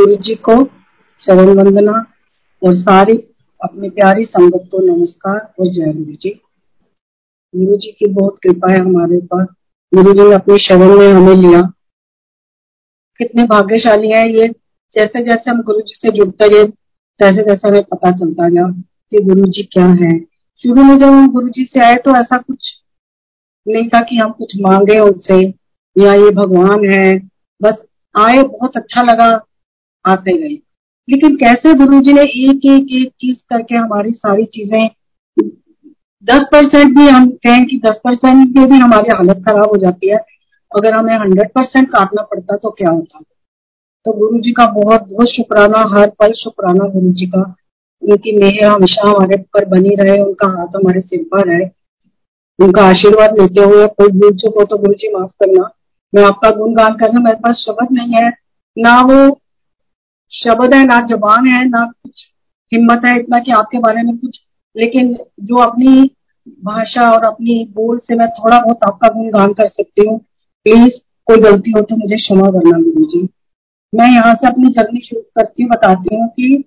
गुरु जी को चरण वंदना और सारी अपनी प्यारी संगत को नमस्कार और जय गुरु जी। गुरु जी की बहुत कृपा है हमारे ऊपर। गुरु जी ने अपनी शरण में हमें लिया। कितने भाग्यशाली है ये। जैसे जैसे हम गुरु जी से जुड़ते गए तैसे तैसे हमें पता चलता गया कि गुरु जी क्या है। शुरू में जब हम गुरु जी से आए तो ऐसा कुछ नहीं था कि हम कुछ मांगे उनसे, या ये भगवान है। बस आए, बहुत अच्छा लगा। आते गए। लेकिन कैसे गुरु जी ने एक एक एक चीज़ करके हमारी सारी चीज़ें, दस परसेंट भी हम कहें कि दस परसेंट में भी हमारी हालत खराब हो जाती है। अगर हमें हंड्रेड परसेंट काटना पड़ता तो क्या होता? तो गुरु जी का बहुत बहुत शुक्राना, हर पल शुक्राना गुरु जी का। उनकी मेहर हमेशा हमारे पर बनी रहे, उनका हाथ हमारे सिर पर है उनका आशीर्वाद लेते हुए कोई भूल चुक तो गुरु जी माफ़ करना। मैं आपका गुणगान करना मेरे पास शब्द नहीं है। ना वो शब्द है, ना जबान है, ना कुछ हिम्मत है इतना कि आपके बारे में कुछ। लेकिन जो अपनी भाषा और अपनी बोल से मैं थोड़ा बहुत आपका गुणगान कर सकती हूँ। प्लीज़, कोई गलती हो तो मुझे क्षमा करना गुरु जी। मैं यहाँ से अपनी जर्नी शुरू करती हूँ, बताती हूँ कि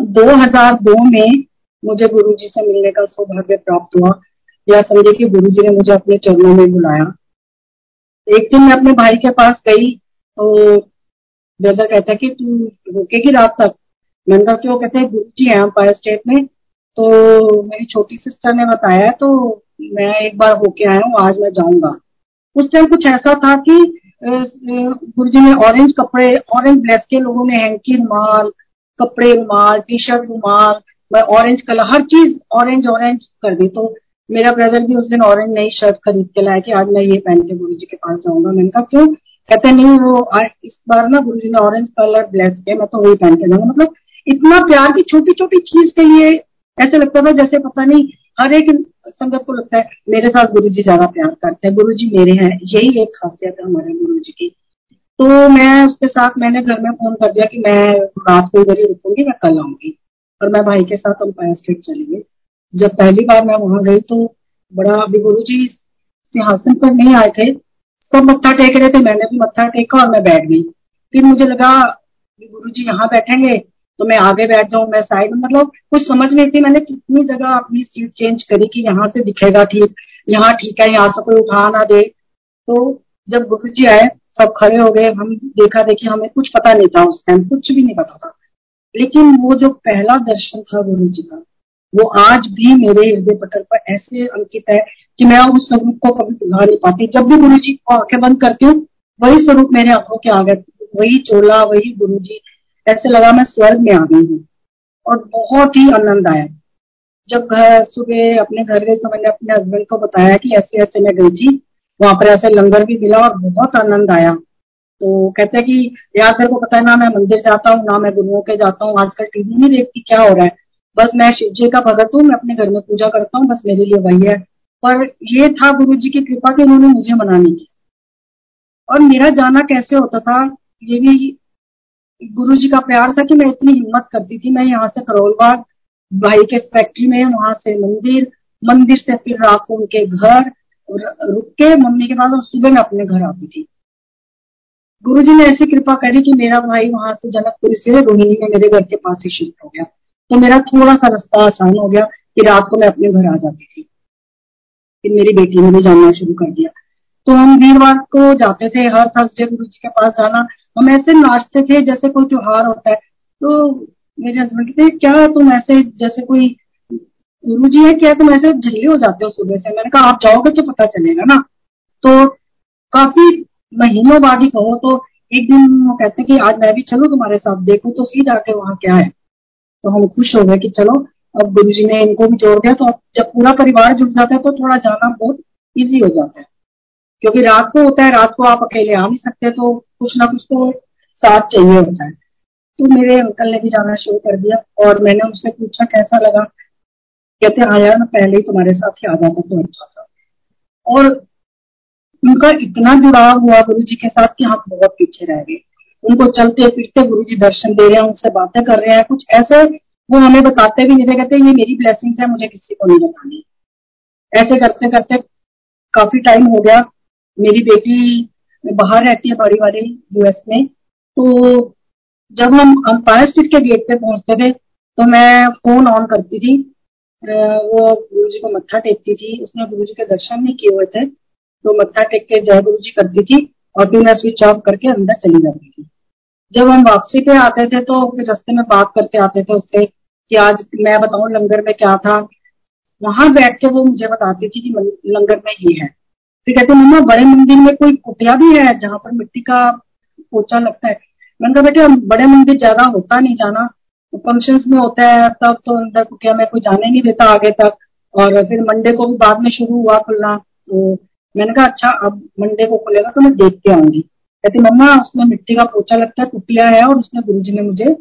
2002 में मुझे गुरु जी से मिलने का सौभाग्य प्राप्त हुआ। या समझे कि गुरु जी ने मुझे अपने चरणों में बुलाया। एक दिन मैं अपने भाई के पास गई तो ब्रदर कहता है कि तू रुकेगी रात तक? मैंने कहा, क्यों? कहते हैं, गुरु जी है एम्पायर स्टेट में। तो मेरी छोटी सिस्टर ने बताया तो मैं एक बार होके आया हूँ, आज मैं जाऊँगा। उस टाइम कुछ ऐसा था कि गुरु जी ने ऑरेंज कपड़े ऑरेंज ब्लेस के लोगों ने हैंकी रुमाल कपड़े रुमाल टी शर्ट रुमाल ऑरेंज कलर हर चीज़ ऑरेंज ऑरेंज कर दी। तो मेरा ब्रदर भी उस दिन ऑरेंज नई शर्ट खरीद के लाया कि आज मैं ये पहन के गुरु जी के पास जाऊँगा। मैंने कहा, क्यों? कहते नहीं, वो इस बार ना गुरु जी ने ऑरेंज कलर ब्लैक किया, मैं तो वही पहन के जाऊँगा। मतलब इतना प्यार की छोटी छोटी चीज़ के लिए ऐसे लगता था जैसे पता नहीं, हर एक संगत को लगता है, मेरे साथ गुरु जी ज़्यादा प्यार करते हैं, गुरु जी मेरे हैं। यही एक खासियत है हमारे गुरु जी की। तो मैं उसके साथ, मैंने घर में फ़ोन कर दिया कि मैं रात को इधर ही रुकूँगी, मैं कल आऊँगी। और मैं भाई के साथ हम पाया स्ट्रीट चली गई। जब पहली बार मैं वहाँ गई तो बड़ा, अभी गुरु जी सिंहासन पर नहीं आए थे सब मत्था टेक रहे थे, मैंने भी मत्था टेका और मैं बैठ गई। फिर मुझे लगा गुरु जी यहाँ बैठेंगे तो मैं आगे बैठ जाऊँ, मैं साइड मतलब कुछ समझ नहीं थी मैंने कितनी जगह अपनी सीट चेंज करी कि यहाँ से दिखेगा ठीक, यहाँ ठीक है, यहाँ से कोई उठा ना दे। तो जब गुरु जी आए, सब खड़े हो गए, हम देखा, देखी, हमें कुछ पता नहीं था उस टाइम कुछ भी नहीं पता था। लेकिन वो जो पहला दर्शन था गुरु जी का वो आज भी मेरे हृदय पटल पर ऐसे अंकित है कि मैं उस स्वरूप को कभी भुला नहीं पाती। जब भी गुरु जी को आँखें बंद करती हूँ, वही स्वरूप मेरे आँखों के आगे, वही चोला, वही गुरु जी ऐसे लगा मैं स्वर्ग में आ गई हूँ। और बहुत ही आनंद आया। जब घर, सुबह अपने घर गई तो मैंने अपने हस्बैंड को बताया कि ऐसे ऐसे मैं गई थी। वहाँ पर ऐसे लंगर भी मिला और बहुत आनंद आया। तो कहते हैं कि यार तेरे को पता है ना मैं मंदिर जाता हूँ, ना मैं गुरुओं के जाता हूँ। आजकल टीवी नहीं देखती, क्या हो रहा है? बस मैं शिव जी का भगत हूँ, मैं अपने घर में पूजा करता हूँ, बस मेरे लिए वही है। पर ये था गुरु जी की कृपा कि उन्होंने मुझे मना नहीं किया और मेरा जाना कैसे होता था, ये भी गुरु जी का प्यार था कि मैं इतनी हिम्मत करती थी। मैं यहाँ से करोलबाग, भाई के फैक्ट्री में, वहाँ से मंदिर मंदिर से फिर रात को उनके घर रुक के मम्मी के पास और सुबह में अपने घर आती थी। गुरु जी ने ऐसी कृपा करी कि मेरा भाई वहाँ से जनकपुरी से रोहिणी में मेरे घर के पास ही शिफ्ट हो गया। तो मेरा थोड़ा सा रास्ता आसान हो गया कि रात को मैं अपने घर आ जाती थी। फिर मेरी बेटी ने भी जानना शुरू कर दिया। तो हम वीरवार को जाते थे, हर थर्सडे गुरु जी के पास जाना। हम ऐसे नाचते थे जैसे कोई त्योहार होता है। तो मेरे हस्बैंड कहते क्या तुम ऐसे जैसे कोई गुरु जी है? क्या तुम ऐसे झल्ले हो जाते हो सुबह से? मैंने कहा, आप जाओगे तो पता चलेगा ना। तो काफ़ी महीनों बाद ही कहो तो एक दिन वो कहते कि, आज मैं भी चलू तुम्हारे साथ, देखू तो सी जाके वहाँ क्या है। तो हम खुश हो गए कि चलो, अब गुरु जी ने इनको भी जोड़ दिया तो अब जब पूरा परिवार जुड़ जाता है तो थोड़ा जाना बहुत इजी हो जाता है। क्योंकि रात को होता है, रात को आप अकेले आ नहीं सकते तो कुछ ना कुछ तो साथ चाहिए होता है। तो मेरे अंकल ने भी जाना शुरू कर दिया, और मैंने उनसे पूछा कैसा लगा। कहते हाँ यार, मैं पहले ही तुम्हारे साथ ही आ जाता तो अच्छा था। और उनका इतना जुड़ाव हुआ गुरु जी के साथ कि हम बहुत पीछे रह गए। उनको चलते फिरते गुरु जी दर्शन दे रहे हैं, उनसे बातें कर रहे हैं, कुछ ऐसे वो हमें बताते भी नहीं थे, कहते, ये मेरी ब्लेसिंग है, मुझे किसी को नहीं बतानी। ऐसे करते करते काफ़ी टाइम हो गया। मेरी बेटी बाहर रहती है बड़ी वाली यूएस में तो जब हम अंपायर स्ट्रीट के गेट पे पहुँचते थे तो मैं फ़ोन ऑन करती थी। वो गुरु जी को मत्था टेकती थी, उसने गुरु जी के दर्शन नहीं किए हुए थे तो मत्था टेक के जय गुरु जी करती थी, और फिर मैं स्विच ऑफ़ करके अंदर चली जाती थी। जब हम वापसी पे आते थे तो फिर रास्ते में बात करते आते थे उससे कि आज मैं बताऊँ लंगर में क्या था। वहाँ बैठ के वो मुझे बताती थी कि लंगर में ये है। फिर कहते, मम्मा, बड़े मंदिर में कोई कुटिया भी है जहाँ पर मिट्टी का पोचा लगता है? मैंने कहा, बेटे, बड़े मंदिर ज़्यादा होता नहीं जाना। फ़ंक्शन में होता है, तब तो अंदर कुटिया में कोई जाने नहीं देता आगे तक। और फिर मंडे को भी बाद में शुरू हुआ खुलना तो मैंने कहा अच्छा अब मंडे को खुलेगा तो मैं देख के आऊँगी। कहती, मम्मा उसमें मिट्टी का पोचा लगता है, कुटिया है और उसमें गुरु जी ने मुझे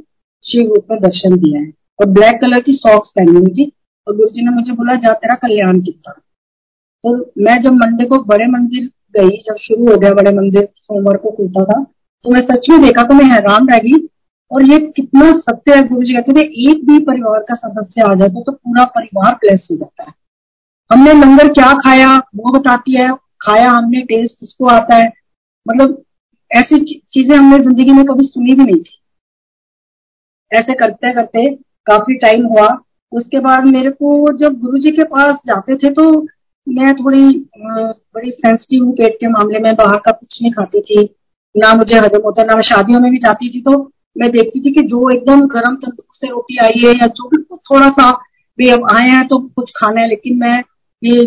शिव रूप में दर्शन दिया है। और ब्लैक कलर की सॉक्स पहनी हुई थी और गुरु जी ने मुझे बोला, जा तेरा कल्याण कितना। तो मैं जब मंडे को, बड़े मंदिर गई, जब शुरू हो गया बड़े मंदिर, सोमवार को खुलता था तो मैं सच में देखा तो मैं हैरान रह गई। और ये कितना सत्य है गुरु जी कहते थे एक भी परिवार का सदस्य आ जाता तो पूरा परिवार ब्लेस हो जाता है। हमने लंगर क्या खाया, वो बताती है, खाया हमने टेस्ट उसको आता है। मतलब ऐसी चीज़ें हमने ज़िंदगी में कभी सुनी भी नहीं थी। ऐसे करते करते काफ़ी टाइम हुआ। उसके बाद मेरे को जब गुरु जी के पास जाते थे तो मैं थोड़ी बड़ी सेंसिटिव हूँ पेट के मामले में, बाहर का कुछ नहीं खाती थी, ना मुझे हजम होता, ना मैं शादियों में भी जाती थी तो मैं देखती थी कि जो एकदम गर्म तंदूर से रोटी आई है या जो भी थोड़ा सा भी अब आए हैं तो कुछ खाना है, लेकिन मैं ये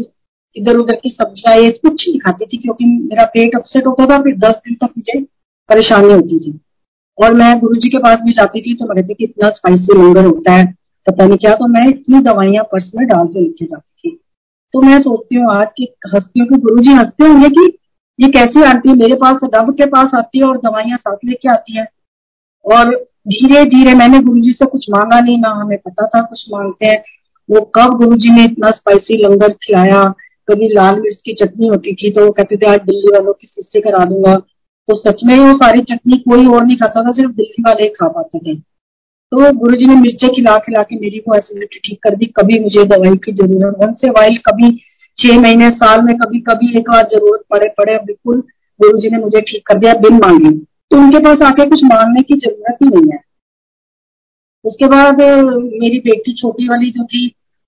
इधर उधर की सब्ज़ियाँ, ये कुछ नहीं खाती थी, क्योंकि मेरा पेट अपसेट होता था, फिर दस दिन तक मुझे परेशानी होती थी। और मैं गुरु जी के पास भी जाती थी तो मैं कहती कि इतना स्पाइसी लंगर होता है, पता नहीं क्या तो मैं इतनी दवाइयाँ पर्स में डाल के लेके जाती थी। तो मैं सोचती हूँ आज की हस्ती हूँ कि गुरु जी हँसते होंगे कि ये कैसी आती है मेरे पास डब के पास आती है और दवाइयाँ साथ लेके आती है। और धीरे धीरे मैंने गुरु जी से कुछ मांगा नहीं, ना हमें पता था कुछ मांगते हैं। वो कब गुरु जी ने इतना स्पाइसी लंगर खिलाया कभी लाल मिर्च की चटनी होती थी तो वो कहते थे, आज दिल्ली वालों की सिस्से करा दूँगा। तो सच में वो सारी चटनी कोई और नहीं खाता था, सिर्फ़ दिल्ली वाले ही खा पाते थे। तो गुरु जी ने मिर्चे खिला खिला के मेरी वो एसिडिटी ठीक कर दी, कभी मुझे दवाई की ज़रूरत वन से वाइल कभी छह महीने, साल में कभी कभी एक बार ज़रूरत पड़े पड़े, बिल्कुल गुरु जी ने मुझे ठीक कर दिया, बिन मांगे। तो उनके पास आके कुछ मांगने की ज़रूरत ही नहीं है। उसके बाद मेरी बेटी छोटी वाली जो थी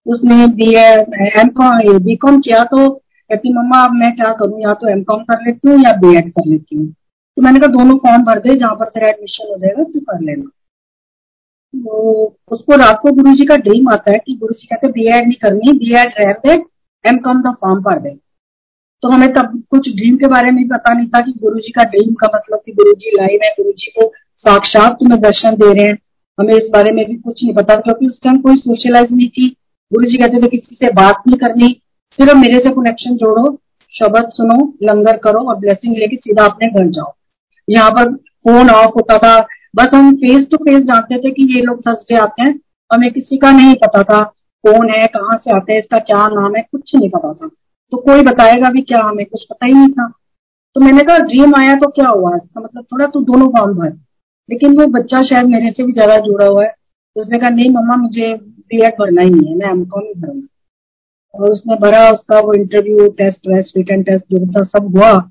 उसने B M com B com किया तो कहती, मम्मा, अब मैं क्या करूँ? या तो एम कॉम कर लेती हूँ या बी एड कर लेती हूँ। तो मैंने कहा, दोनों फॉर्म भर दे, जहाँ पर तेरा एडमिशन हो जाएगा तो कर लेना। तो उसको रात को गुरु जी का ड्रीम आता है कि गुरु जी कहते बी एड नहीं करनी बी एड रह दे एम कॉम का फॉर्म भर दे। तो हमें तब कुछ ड्रीम के बारे में पता नहीं था कि गुरु जी का ड्रीम का मतलब कि गुरु जी लाइव है गुरु जी को साक्षात तुम्हें दर्शन दे रहे हैं। हमें इस बारे में भी कुछ नहीं पता क्योंकि उस टाइम कोई सोशलाइज नहीं थी। गुरु जी कहते थे किसी से बात नहीं करनी, सिर्फ़ मेरे से कनेक्शन जोड़ो, शब्द सुनो, लंगर करो और ब्लेसिंग लेके सीधा अपने घर जाओ। यहाँ पर फ़ोन ऑफ़ होता था। बस हम फेस टू फेस जानते थे कि ये लोग थर्सडे आते हैं। हमें किसी का नहीं पता था, कौन है, कहाँ से आते हैं, इसका क्या नाम है, कुछ नहीं पता था। तो कोई बताएगा भी क्या हमें, कुछ पता ही नहीं था। तो मैंने कहा ड्रीम आया तो क्या हुआ? इसका मतलब थोड़ा तू दोनों फॉर्म भर लेकिन वो बच्चा शायद मेरे से भी ज़्यादा जुड़ा हुआ है। तो उसने कहा, नहीं मम्मा, मुझे बी एड भरना ही नहीं है, मैं एम कॉम ही भरूँगा। और उसने भरा, उसका वो इंटरव्यू टेस्ट वेस्ट रिटर्न टेस्ट जो था, सब हुआ।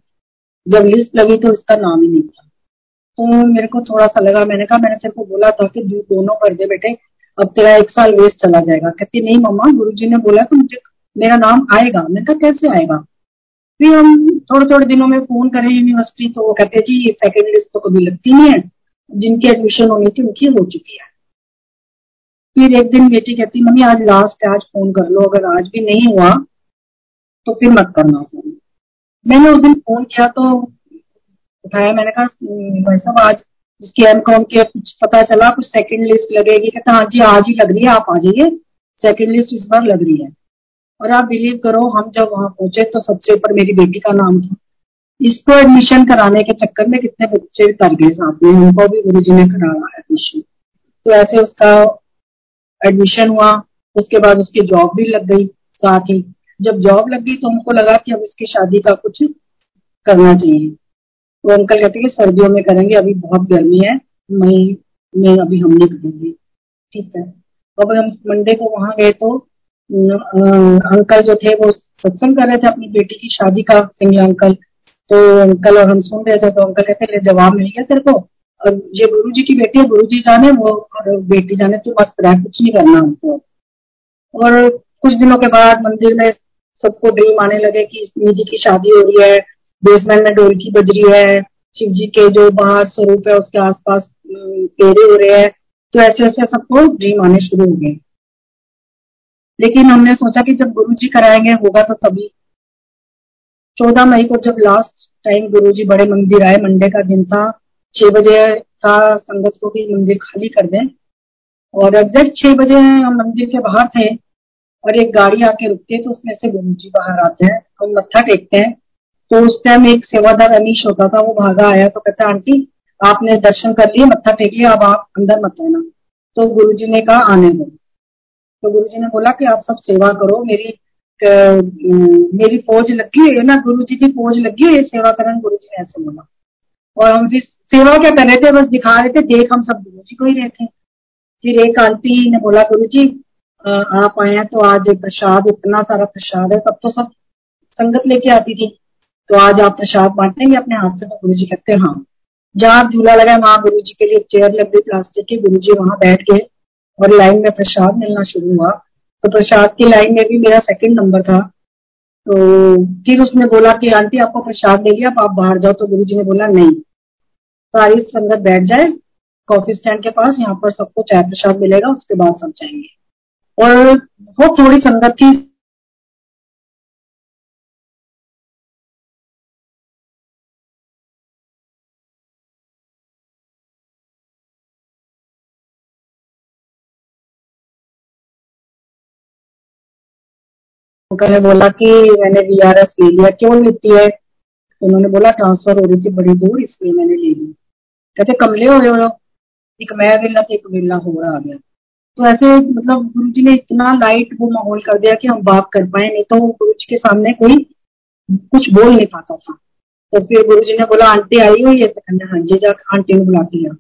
जब लिस्ट लगी तो उसका नाम ही नहीं था। तो मेरे को थोड़ा सा लगा, मैंने कहा, मैंने तेरे को बोला था कि दोनों भर दे बेटे, अब तेरा एक साल वेस्ट चला जाएगा। कहती, नहीं मम्मा गुरु जी ने बोला तो मुझे, मेरा नाम आएगा। मैंने कहा, कैसे आएगा? फिर हम थोड़े थोड़े दिनों में फ़ोन करें यूनिवर्सिटी तो वो कहते जी सेकेंड लिस्ट तो कभी लगती नहीं है। जिनकी एडमिशन होनी थी, उनकी हो चुकी है। फिर एक दिन बेटी कहती, मम्मी, आज लास्ट आज फ़ोन कर लो, अगर आज भी नहीं हुआ तो फिर मत करना फ़ोन मैंने उस दिन फ़ोन किया तो उठाया, मैंने कहा भाई साहब, आज जिसकी एम कॉम के कुछ पता चला, कुछ सेकंड लिस्ट लगेगी, कहता हाँ जी, आज ही लग रही है, आप आ जाइए सेकंड लिस्ट इस बार लग रही है। और आप बिलीव करो, हम जब वहाँ पहुँचे तो सबसे ऊपर मेरी बेटी का नाम था। इसको एडमिशन कराने के चक्कर में कितने बच्चे कर गए साथ में, उनको भी गुरु जी ने कराया एडमिशन तो ऐसे उसका एडमिशन हुआ, उसके बाद उसकी जॉब भी लग गई साथ ही। जब जॉब लग गई तो हमको लगा कि अब इसकी शादी का कुछ करना चाहिए। तो अंकल कहते हैं सर्दियों में करेंगे, अभी बहुत गर्मी है, मई में अभी हम नहीं करेंगे। ठीक है। अब हम मंडे को वहाँ गए तो अंकल जो थे वो सत्संग कर रहे थे अपनी बेटी की शादी का, सिंगला अंकल। तो अंकल और हम सुन रहे थे तो अंकल कहते जवाब मिल गया तेरे को? और ये गुरु जी की बेटी है गुरु जी जाने वो बेटी जाने तो मस्त रहा कुछ नहीं करना हमको और कुछ दिनों के बाद मंदिर में सबको ड्रीम आने लगे कि निधि की शादी हो रही है बेसमेंट में ढोलकी बज रही है शिव जी के जो बाहर स्वरूप है, उसके आसपास पेरे हो रहे हैं। तो ऐसे ऐसे सबको ड्रीम आने शुरू हो गए। लेकिन हमने सोचा कि जब गुरु जी कराएँगे, होगा तो तभी। चौदह मई को जब लास्ट टाइम गुरु जी बड़े मंदिर आए, मंडे का दिन था छह बजे था संगत को भी मंदिर खाली कर दें। और एग्जैक्ट छह बजे हम मंदिर के बाहर थे और एक गाड़ी आके रुकती है तो उसमें से गुरु जी बाहर आते हैं, हम मत्था टेकते हैं। तो उस टाइम एक सेवादार अमीश होता था, वो भागा आया तो कहता, आंटी, आपने दर्शन कर लिए, मत्था टेक लिया अब आप अंदर मत आना तो गुरु जी ने कहा, आने दो। तो गुरु जी ने बोला कि, आप सब सेवा करो, मेरी मेरी फौज लगी है, ना, गुरु जी की फौज लगी है, सेवा करन गुरु जी ने ऐसे बोला। और हम फिर सेवा क्या कर रहे थे बस दिखा रहे थे, देख हम सब गुरु जी को ही रहे थे। फिर एक आंटी ने बोला, गुरु जी आप आए हैं तो आज प्रसाद, इतना सारा प्रसाद है, तब तो सब संगत लेके आती थी। तो आज आप प्रसाद बांटेंगे अपने हाथ से? तो गुरु जी कहते हैं हाँ। जहाँ झूला लगा वहाँ गुरु जी के लिए चेयर लग गई प्लास्टिक की। गुरु जी वहाँ बैठ गए और लाइन में प्रसाद मिलना शुरू हुआ। तो प्रसाद की लाइन में भी मेरा सेकंड नंबर था। तो फिर उसने बोला कि, आंटी, आपको प्रसाद ले लिया आप बाहर जाओ। तो गुरु जी ने बोला, नहीं। सारी संगत बैठ जाए, कॉफ़ी स्टैंड के पास, यहाँ पर सबको चाय प्रसाद मिलेगा, उसके बाद सब जाएँगे। और बहुत थोड़ी संगत थी। ने बोला कि मैंने वीआरएस ले लिया, क्यों लेती है? उन्होंने बोला ट्रांसफ़र हो रही थी, बड़ी दूर, इसलिए मैंने ले ली। कहते कमले हो एक मैं वेला तो एक वेला हो रहा आ गया। तो ऐसे मतलब गुरु जी ने इतना लाइट वो माहौल कर दिया कि हम बात कर पाए, नहीं तो गुरु जी के सामने कोई कुछ बोल नहीं पाता था। तो फिर गुरु जी ने बोला, आंटी आई हुई है? तो कहने हाँ जी, जा, आंटी ने बुला लिया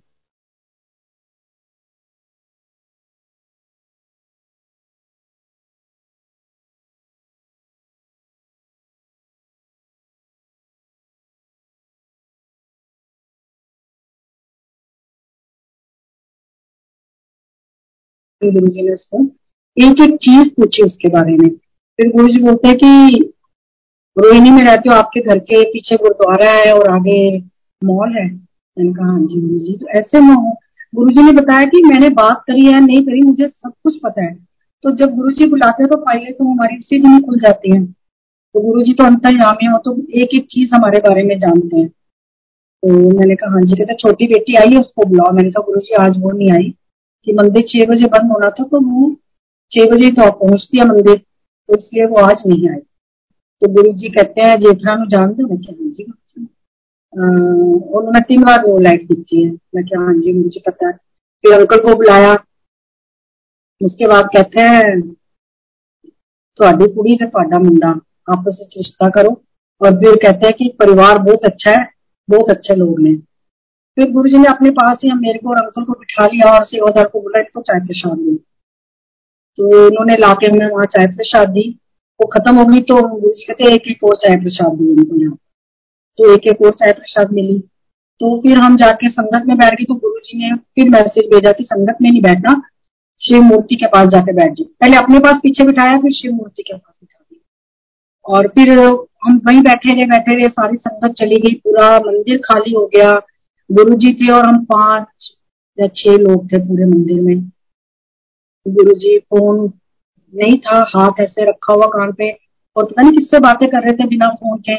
गुरु जी ने उसको। एक एक चीज़ पूछी उसके बारे में। फिर गुरु जी बोलते हैं कि रोहिणी में रहते हो, आपके घर के पीछे गुरुद्वारा है और आगे मॉल है। मैंने कहा हाँ जी गुरु जी तो ऐसे में गुरु जी ने बताया कि मैंने बात करी है, नहीं करी, मुझे सब कुछ पता है। तो जब गुरु जी बुलाते हैं तो पाइए तो हमारी उसी दिन खुल जाती है। तो गुरु जी तो अंतर अंतर्यामी हो तो एक एक चीज़ हमारे बारे में जानते हैं। तो मैंने कहा हाँ जी, कहते छोटी बेटी आई है, उसको बुलाओ। मैंने कहा, गुरु जी, आज वो नहीं आई। कि मंदिर छह बजे बंद होना था तो वो छह बजे तो पहुंच दिया मंदिर तो इसलिए वो आज नहीं आए तो गुरु जी कहते हैं जेठरा नु जान दो मैं क्या हाँ जी उन्होंने तीन बार वो लाइट दिखी है मैं क्या हाँ जी मुझे पता है फिर अंकल को बुलाया उसके बाद कहते हैं थोड़ी कुड़ी ਤੇ ਤੁਹਾਡਾ मुंडा आपस में रिश्ता करो और फिर कहते हैं कि परिवार बहुत अच्छा है बहुत अच्छे लोग ने फिर गुरु जी ने अपने पास ही मेरे को और अंकल को बिठा लिया और सेवादार को बोला, इनको चाय प्रसाद दी। तो उन्होंने लाके हमें वहाँ चाय प्रसाद दी। वो खत्म हो गई तो गुरु जी कहते एक एक और चाय प्रसाद दी उनको यहाँ। तो एक एक और चाय प्रसाद मिली। तो फिर हम जाके संगत में बैठ गए। तो गुरु जी ने फिर मैसेज भेजा कि संगत में नहीं बैठना, शिव मूर्ति के पास जाके बैठ जाओ। पहले अपने पास पीछे बिठाया, फिर शिव मूर्ति के पास बिठा दिया। और फिर हम वहीं बैठे रहे बैठे रहे, सारी संगत चली गई। पूरा मंदिर खाली हो गया। गुरु जी थे और हम पाँच या छह लोग थे पूरे मंदिर में। गुरु जी फ़ोन नहीं था, हाथ ऐसे रखा हुआ कान पे, और पता नहीं किससे बातें कर रहे थे बिना फ़ोन के।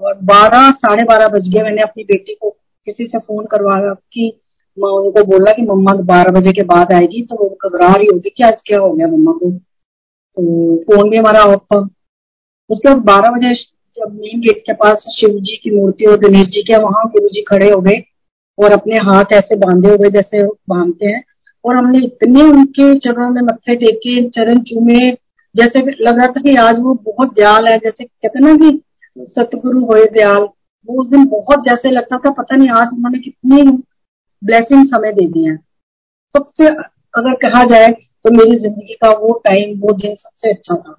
और बारह, साढ़े बारह बज गए, मैंने अपनी बेटी को किसी से फ़ोन करवाया कि मैं, उनको बोला कि मम्मा बारह बजे के बाद आएगी तो वो घबरा रही होगी कि आज क्या हो गया मम्मा को। तो फ़ोन भी हमारा ऑफ़ था। उसके बाद बारह बजे जब मेन गेट के पास शिव जी की मूर्ति और गणेश जी के वहाँ गुरु जी खड़े हो गए और अपने हाथ ऐसे बांधे हुए जैसे बांधते हैं। और हमने इतने उनके चरणों में मत्थे टेके, चरण चूमे, जैसे लग रहा था कि आज वो बहुत दयाल है, जैसे कहते ना कि सतगुरु हो दयाल। वो उस दिन बहुत जैसे लगता था, पता नहीं आज उन्होंने कितनी ब्लेसिंग हमें दे दिए हैं। सबसे अगर कहा जाए तो मेरी ज़िंदगी का वो टाइम वो दिन सबसे अच्छा था।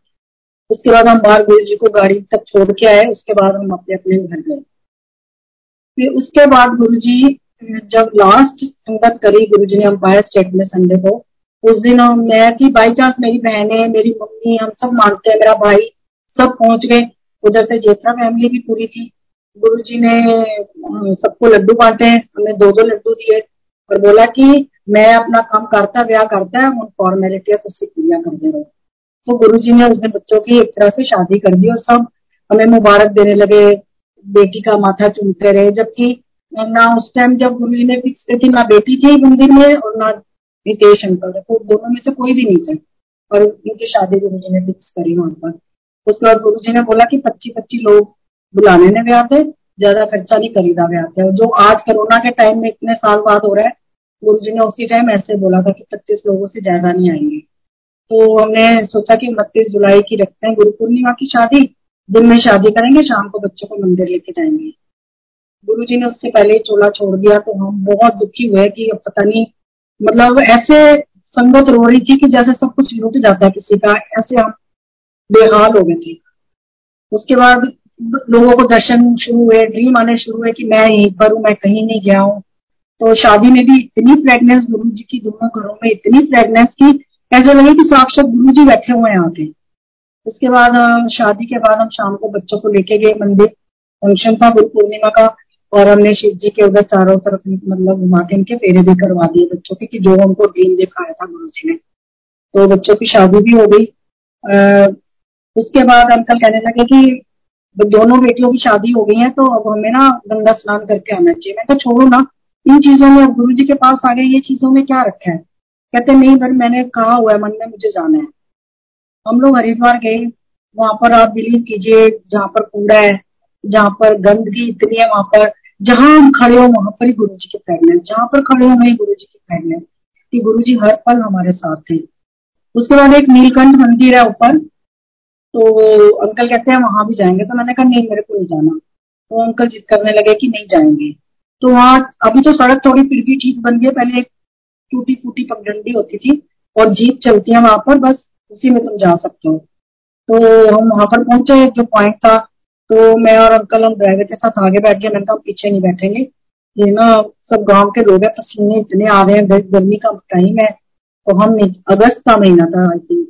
उसके बाद हम बाहर गुरु जी को गाड़ी तक छोड़ के आए, उसके बाद हम अपने अपने घर गए। फिर उसके बाद गुरु जी जब लास्ट संगत करी गुरु जी ने अंपायर स्टेट में संडे को, उस दिन मैं थी बाई चांस मेरी बहनें, मेरी मम्मी, हम सब मानते हैं, मेरा भाई सब पहुँच गए। उधर से जेठा फैमिली भी पूरी थी। गुरु जी ने सबको लड्डू बांटे, हमने दो दो लड्डू दिए और बोला कि मैं अपना काम करता, ब्याह करता है उन फॉर्मेलिटियाँ तो कर दे रहे। तो गुरु जी ने उसने बच्चों की एक तरह से शादी कर दी और सब हमें मुबारक देने लगे। बेटी का माथा चूमते रहे, जबकि ना उस टाइम जब गुरु जी ने फिक्स की ना बेटी थी मंदिर में और ना नितेश अंकल थे दोनों में से कोई भी नहीं थे। और उनकी शादी गुरु जी ने फिक्स करी वहाँ पर। उसके बाद गुरु जी ने बोला कि पच्चीस पच्चीस लोग बुलाने ने ब्याह थे ज़्यादा खर्चा नहीं खरीदा ब्याह थे और जो आज कोरोना के टाइम में इतने साल बाद हो रहा है गुरु जी ने उसी टाइम ऐसे बोला था कि पच्चीस लोगों से ज़्यादा नहीं आएँगे। तो हमने सोचा कि उनतीस जुलाई की रखते हैं, गुरु पूर्णिमा की शादी। दिन में शादी करेंगे, शाम को बच्चों को मंदिर लेके जाएँगे। गुरु जी ने उससे पहले चोला छोड़ दिया तो हम बहुत दुखी हुए कि अब पता नहीं मतलब ऐसे संगत रो रही थी कि जैसे सब कुछ लूट जाता है किसी का, ऐसे हम बेहाल हो गए थे। उसके बाद लोगों को दर्शन शुरू हुए ड्रीम आने शुरू हुए कि मैं यहीं पर हूँ, मैं कहीं नहीं गया हूँ। तो शादी में भी इतनी फ्रेगनेंस गुरु जी की दोनों घरों में इतनी प्रेगनेंस की ऐसा लगे कि साक्षात गुरु जी बैठे हुए हैं आके उसके बाद शादी के बाद हम शाम को बच्चों को लेके गए मंदिर। फ़ंक्शन था गुरु पूर्णिमा का और हमने शिव जी के उधर चारों तरफ़ मतलब घुमा के इनके फेरे भी करवा दिए बच्चों के कि जो हमको ड्रीम दिखाया था गुरु जी ने। तो बच्चों की शादी भी हो गई। उसके बाद अंकल कहने लगे कि दोनों बेटियों की शादी हो गई है तो अब हमें ना गंगा स्नान करके आना चाहिए। मैं तो छोड़ो ना। इन चीज़ों में अब गुरु जी के पास आ गए, ये चीज़ों में क्या रखा है? कहते, नहीं पर मैंने कहा हुआ है, मन में मुझे जाना है। हम लोग हरिद्वार गए। वहाँ पर आप बिलीव कीजिए, जहाँ पर कूड़ा है, जहाँ पर गंदगी इतनी है, वहाँ पर, जहाँ हम खड़े हो, वहाँ पर ही गुरु जी की प्रेगनेंस जहाँ पर खड़े हो, वही गुरु जी की प्रेगनेंस कि गुरु जी हर पल हमारे साथ थे। उसके बाद एक नीलकंठ मंदिर है ऊपर तो अंकल कहते हैं, वहाँ भी जाएँगे। तो मैंने कहा, नहीं, मेरे को नहीं जाना। तो अंकल जिद करने लगे कि नहीं जाएँगे। तो वहाँ, अभी तो सड़क थोड़ी फिर भी ठीक बन गई, पहले एक टूटी फूटी पगडंडी होती थी और जीप चलती है वहाँ पर, बस उसी में तुम जा सकते हो। तो हम वहाँ पर पहुँचे, जो पॉइंट था तो मैं और अंकल हम ड्राइवर के साथ आगे बैठ गए। मैंने कहा पीछे नहीं बैठेंगे। ये ना सब गाँव के लोग हैं, पसीने इतने आ रहे हैं गर्मी का टाइम है तो हम अगस्त का महीना था आई थिंक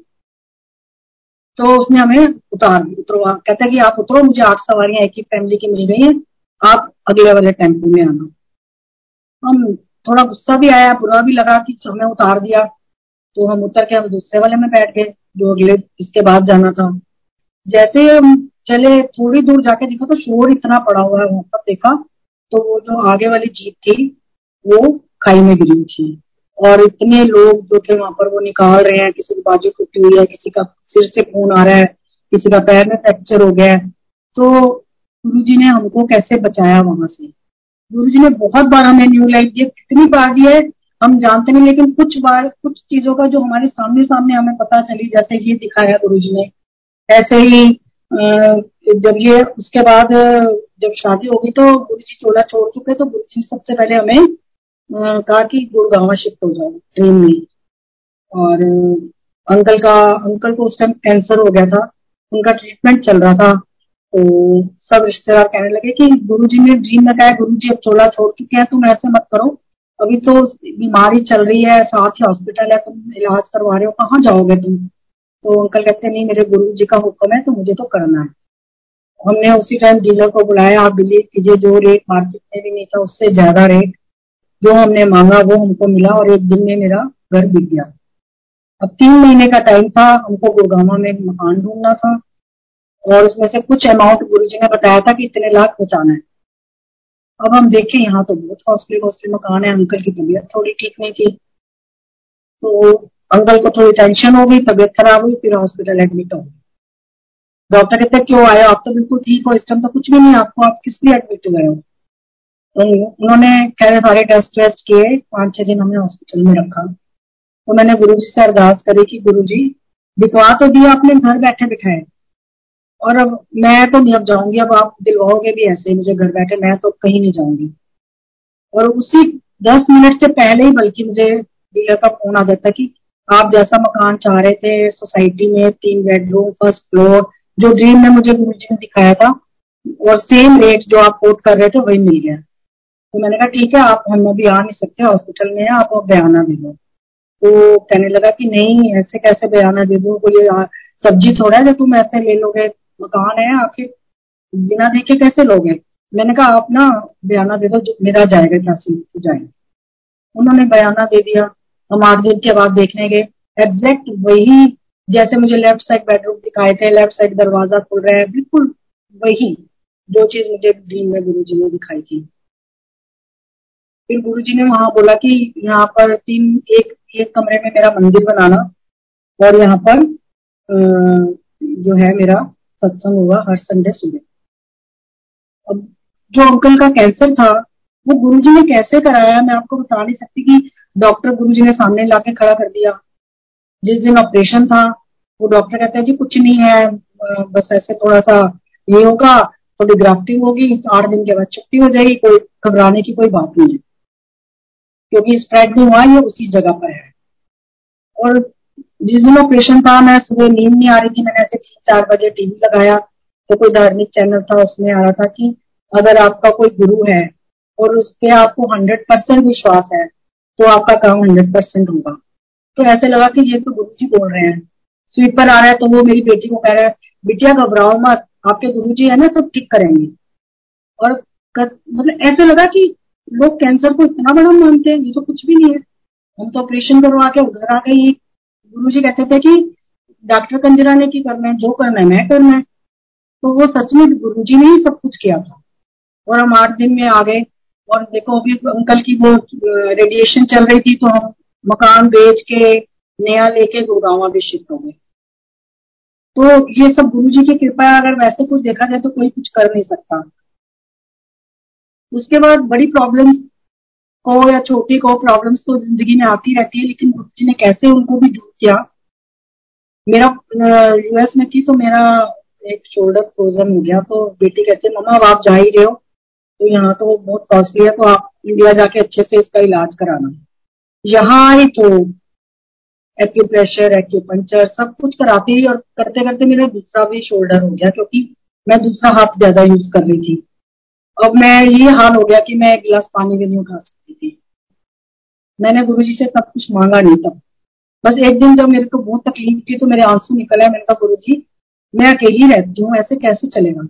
तो उसने हमें उतार, उतरवा। कहता है कि आप उतरो, मुझे आठ सवारियाँ एक ही फैमिली की मिल गई हैं, आप अगले वाले टेंपो में आना। हम थोड़ा गुस्सा भी आया, बुरा भी लगा कि हमें उतार दिया। तो हम उतर के हम दूसरे वाले में बैठ गए, जो अगले, इसके बाद जाना था। जैसे हम चले, थोड़ी दूर जाके देखा तो शोर इतना पड़ा हुआ है वहाँ पर, देखा तो वो जो आगे वाली जीप थी, वो खाई में गिरी थी। और इतने लोग जो थे वहाँ पर, वो निकाल रहे हैं, किसी की बाजू टूटी हुई है, किसी का सिर से खून आ रहा है, किसी का पैर में फ्रैक्चर हो गया है। तो गुरु जी ने हमको कैसे बचाया वहाँ से? गुरु जी ने बहुत बार हमें न्यू लाइफ दिया, कितनी बार दी है, हम जानते नहीं, लेकिन कुछ बार, कुछ चीज़ों का जो हमारे सामने सामने हमें पता चली, जैसे ये दिखाया गुरु जी ने। ऐसे ही जब ये, उसके बाद, जब शादी होगी तो गुरु जी चोला छोड़ चुके तो गुरु जी सबसे पहले हमें कहा कि गुड़गांव शिफ्ट हो जाओ ट्रेन में। और, अंकल का, अंकल को उस टाइम कैंसर हो गया था, उनका ट्रीटमेंट चल रहा था। तो सब रिश्तेदार कहने लगे कि गुरुजी ने ड्रीम में कहा गुरु जी अब चोला छोड़ चुके हैं, तुम ऐसे मत करो। अभी तो बीमारी चल रही है, साथ ही हॉस्पिटल है, तुम इलाज करवा रहे हो, कहाँ जाओगे तुम? तो अंकल कहते, नहीं, मेरे गुरु जी का हुक्म है तो मुझे तो करना है। हमने उसी टाइम डीलर को बुलाया, आप बिलीव कीजिए, जो रेट मार्केट में भी नहीं था, उससे ज़्यादा रेट जो हमने मांगा, वो हमको मिला और एक दिन में मेरा घर बिक गया। अब तीन महीने का टाइम था, हमको गुड़गावा में मकान ढूंढना था। और उसमें से कुछ अमाउंट गुरु जी ने बताया था कि इतने लाख बचाना है। अब हम देखे यहाँ तो बहुत कॉस्टली कॉस्टली मकान है, अंकल की तबीयत थोड़ी ठीक नहीं थी। तो अंकल को थोड़ी टेंशन हो गई, तबीयत खराब हुई, फिर हॉस्पिटल एडमिट हो गई डॉक्टर कहते, क्यों आए आप तो बिल्कुल ठीक हो, इस टाइम तो कुछ भी नहीं, आपको आप किस लिए एडमिट हुए हो? तो उन्होंने कह सारे टेस्ट वेस्ट किए, पाँच छह दिन हमने हॉस्पिटल में रखा। तो मैंने गुरु जी से अरदास करी कि गुरु जी बिकवा तो दिया आपने घर बैठे बिठाए और अब मैं तो नहीं, अब जाऊँगी, अब आप दिलवाओगे भी ऐसे मुझे घर बैठे, मैं तो कहीं नहीं जाऊँगी। और उसी दस मिनट से पहले ही बल्कि मुझे डीलर का फ़ोन आ जाता कि आप जैसा मकान चाह रहे थे सोसाइटी में तीन बेडरूम फ़र्स्ट फ्लोर जो ड्रीम में मुझे गुरु जी ने दिखाया था, और सेम रेट जो आप कोट कर रहे थे, वही मिल गया। तो मैंने कहा, ठीक है, आप हम अभी आ नहीं सकते हॉस्पिटल में आप बयाना दे दो। तो कहने लगा कि नहीं, ऐसे कैसे बयाना दे दो कोई सब्ज़ी थोड़ा है जो तुम ऐसे ले लोगे। मकान है आखिर। बिना देखे कैसे लोग? लोगे मैंने कहा, आप ना बयाना दे दो मेरा जाएगा पैसे जाएगा। उन्होंने बयाना दे दिया। हम आठ दिन के बाद देखने गए। एग्जैक्ट वही, जैसे मुझे लेफ़्ट साइड बेडरूम दिखाए थे लेफ़्ट साइड दरवाज़ा खुल रहा है, बिल्कुल वही जो चीज़ मुझे ड्रीम में गुरु जी ने दिखाई थी। फिर गुरु जी ने वहाँ बोला कि यहाँ पर तीन, एक एक कमरे में मेरा मंदिर बनाना और यहाँ पर जो है मेरा सत्संग होगा हर संडे सुबह। अब जो अंकल का कैंसर था, वो गुरुजी ने कैसे कराया मैं आपको बता नहीं सकती कि डॉक्टर गुरुजी ने सामने लाके खड़ा कर दिया। जिस दिन ऑपरेशन था, वो डॉक्टर कहता है, जी, कुछ नहीं है, बस ऐसे थोड़ा सा ये होगा, थोड़ी ग्राफ्टिंग होगी तो आठ दिन के बाद छुट्टी हो जाएगी, कोई घबराने की कोई बात नहीं है। क्योंकि स्प्रेड नहीं हुआ, ये उसी जगह पर है। और जिस दिन ऑपरेशन था मैं सुबह नींद नहीं आ रही थी मैंने ऐसे तीन चार बजे टीवी लगाया तो कोई धार्मिक चैनल था उसमें आ रहा था कि अगर आपका कोई गुरु है और उस पर आपको हंड्रेड परसेंट विश्वास है तो आपका काम हंड्रेड परसेंट होगा। तो ऐसे लगा कि ये तो गुरु जी बोल रहे हैं। स्वीपर आ रहा है तो वो मेरी बेटी को कह रहा है बिटिया घबराओ मत आपके गुरु जी है ना सब ठीक करेंगे। और कर, मतलब ऐसे लगा कि लोग कैंसर को इतना बड़ा मानते हैं ये तो कुछ भी नहीं है। हम तो ऑपरेशन करवा के उधर आ गए गुरु जी कहते थे कि डॉक्टर कंजरा ने की करना है, जो करना है, मैं करना है। तो वो सच में गुरु जी ने ही सब कुछ किया था। और हम आठ दिन में आ गए। और देखो, अभी अंकल की वो रेडिएशन चल रही थी तो हम मकान बेच के नया लेके गुड़गावा भी शिफ्ट हो गए। तो ये सब गुरु जी की कृपा है, अगर वैसे कुछ देखा जाए तो कोई कुछ कर नहीं सकता। उसके बाद बड़ी प्रॉब्लम्स को या छोटी को प्रॉब्लम्स तो ज़िंदगी में आती रहती है, लेकिन गुरु जी ने कैसे उनको भी दूर किया? मेरा यूएस में थी तो मेरा एक शोल्डर फ्रोजन हो गया तो बेटी कहती है, मम्मा, अब आप जा ही रहे हो तो यहाँ तो बहुत कॉस्टली है तो आप इंडिया जाके अच्छे से इसका इलाज कराना। यहाँ आए तो एक्यूप्रेशर एक्यूपंचर सब कुछ कराती और करते करते मेरा दूसरा भी शोल्डर हो गया, क्योंकि मैं दूसरा हाथ ज़्यादा यूज़ कर रही थी। अब मैं ये हाल हो गया कि मैं एक गिलास पानी भी नहीं उठा सकती थी। मैंने गुरु जी से तब कुछ मांगा नहीं था। बस एक दिन जब मेरे को बहुत तकलीफ़ थी तो मेरे आँसू निकले मैंने कहा गुरु जी मैं अकेली रहती हूँ, ऐसे कैसे चलेगा?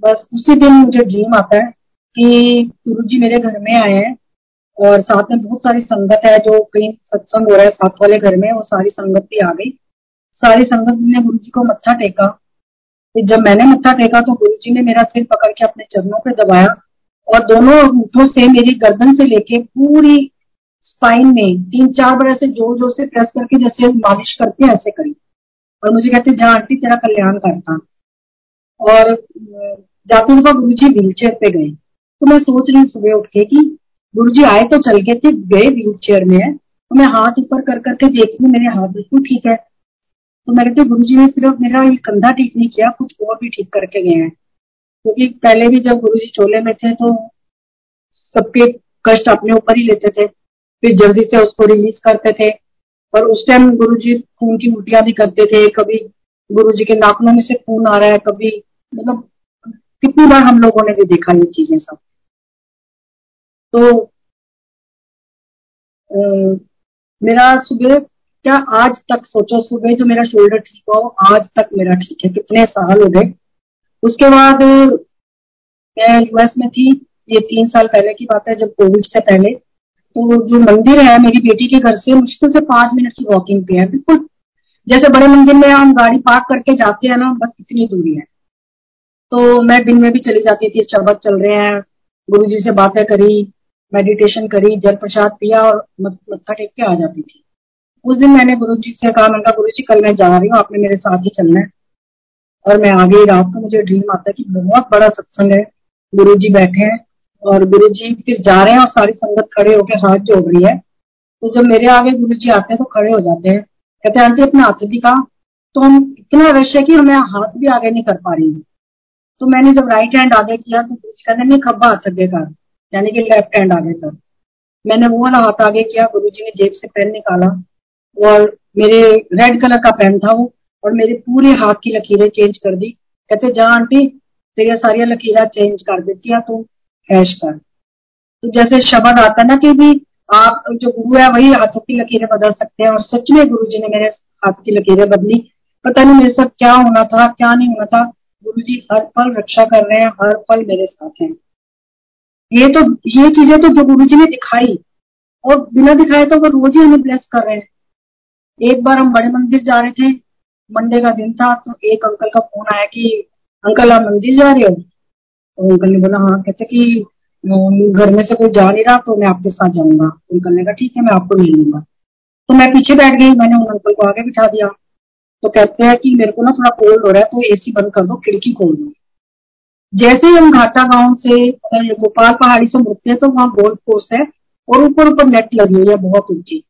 बस उसी दिन मुझे ड्रीम आता है कि गुरु जी मेरे घर में आए हैं और साथ में बहुत सारी संगत है जो कहीं सत्संग हो रहा है, साथ वाले घर में, वो सारी संगत भी आ गई। सारी संगत ने गुरु जी को मत्था टेका। तो जब मैंने मत्था टेका तो गुरु जी ने मेरा सिर पकड़ के अपने चरणों पे दबाया और दोनों अंगूठों से मेरी गर्दन से लेके पूरी स्पाइन में तीन चार बार ऐसे ज़ोर ज़ोर से प्रेस करके जैसे मालिश करते हैं ऐसे करी। और मुझे कहते जहाँ आंटी, तेरा कल्याण करता और जाते हुए गुरु जी व्हील चेयर पे गए। तो मैं सोच रही हूँ सुबह उठ के कि गुरु जी आए तो चल गए थे, गए व्हील चेयर में है। तो मैं हाथ ऊपर कर करके देख रही मेरे हाथ बिल्कुल ठीक है। तो मैं कहती गुरु ने सिर्फ़ मेरा ये कंधा ठीक नहीं किया कुछ और भी ठीक करके गए हैं। क्योंकि तो पहले भी जब गुरु जी चोले में थे तो सबके कष्ट अपने ऊपर ही लेते थे फिर जल्दी से उसको रिलीज़ करते थे। और उस टाइम गुरु जी खून की उल्टियाँ भी करते थे कभी गुरु जी के नाखनों में से खून आ रहा है कभी मतलब कितनी बार हम लोगों ने भी देखा ये चीज़ें सब। तो आ, मेरा सुबह क्या आज तक सोचो सुबह जो मेरा शोल्डर ठीक हो, आज तक मेरा ठीक है? कितने साल हो गए? उसके बाद मैं यूएस में थी, ये तीन साल पहले की बात है, जब कोविड से पहले। तो जो मंदिर है मेरी बेटी के घर से मुश्किल से पाँच मिनट की वॉकिंग पे है, बिल्कुल। जैसे बड़े मंदिर में हम गाड़ी पार्क करके जाते हैं ना, बस इतनी दूरी है। तो मैं दिन में भी चली जाती थी शरबत चल रहे हैं गुरु जी से बातें करी मेडिटेशन करी, जल प्रसाद पिया और मत्था टेक के आ जाती थी। उस दिन मैंने गुरु जी से कहा, मैंने कहा, गुरु जी, कल मैं जा रही हूँ, आपने मेरे साथ ही चलना है। और मैं आ गई रात को मुझे ड्रीम आता है कि बहुत बड़ा सत्संग है। गुरु जी बैठे हैं और गुरु जी फिर जा रहे हैं और सारी संगत खड़े होकर हाथ जोड़ रही है। तो जब मेरे आगे गुरु जी आते हैं तो खड़े हो जाते हैं। कहते हैं आंटी अपना हाथ दिखा तो हम इतना रश है कि हमें हाथ भी आगे नहीं कर पा रही तो मैंने जब राइट हैंड आगे किया तो गुरु जी कहते नहीं, खब्बा हाथ आगे कर। यानी कि लेफ़्ट हैंड आगे कर। मैंने वो वाला हाथ आगे किया, गुरु जी ने जेब से पेन निकाला। और मेरे रेड कलर का पेन था वो, और मेरे पूरे हाथ की लकीरें चेंज कर दी। कहते, जा आंटी तेरी सारिया लकीर चेंज कर देती है तो हैश कर। तो जैसे शब्द आता ना कि भी आप, जो गुरु है, वही हाथों की लकीरें बदल सकते हैं, और सच में गुरु जी ने मेरे हाथ की लकीरें बदली। पता नहीं मेरे साथ क्या होना था, क्या नहीं होना था। गुरु जी हर पल रक्षा कर रहे हैं, हर पल मेरे साथ हैं। ये तो ये चीज़ें तो जो गुरु जी ने दिखाई। और बिना दिखाए तो वो रोज ही हमें ब्लेस कर रहे हैं। एक बार हम बड़े मंदिर जा रहे थे, मंडे का दिन था तो एक अंकल का फ़ोन आया कि, अंकल, आप मंदिर जा रहे हो? तो अंकल ने बोला हाँ कहते कि घर में से कोई जा नहीं रहा तो मैं आपके साथ जाऊँगा। अंकल ने कहा, ठीक है, मैं आपको ले लूँगा। तो मैं पीछे बैठ गई, मैंने उन अंकल को आगे बिठा दिया। तो कहते हैं कि, मेरे को ना थोड़ा कोल्ड हो रहा है तो एसी बंद कर दो, खिड़की खोल दो। जैसे ही हम घाटा गाँव से गोपाल पहाड़ी से मुड़ते हैं तो वहाँ गोल्फ कोर्स है, और ऊपर ऊपर नेट लगी हुई है, बहुत ऊँची।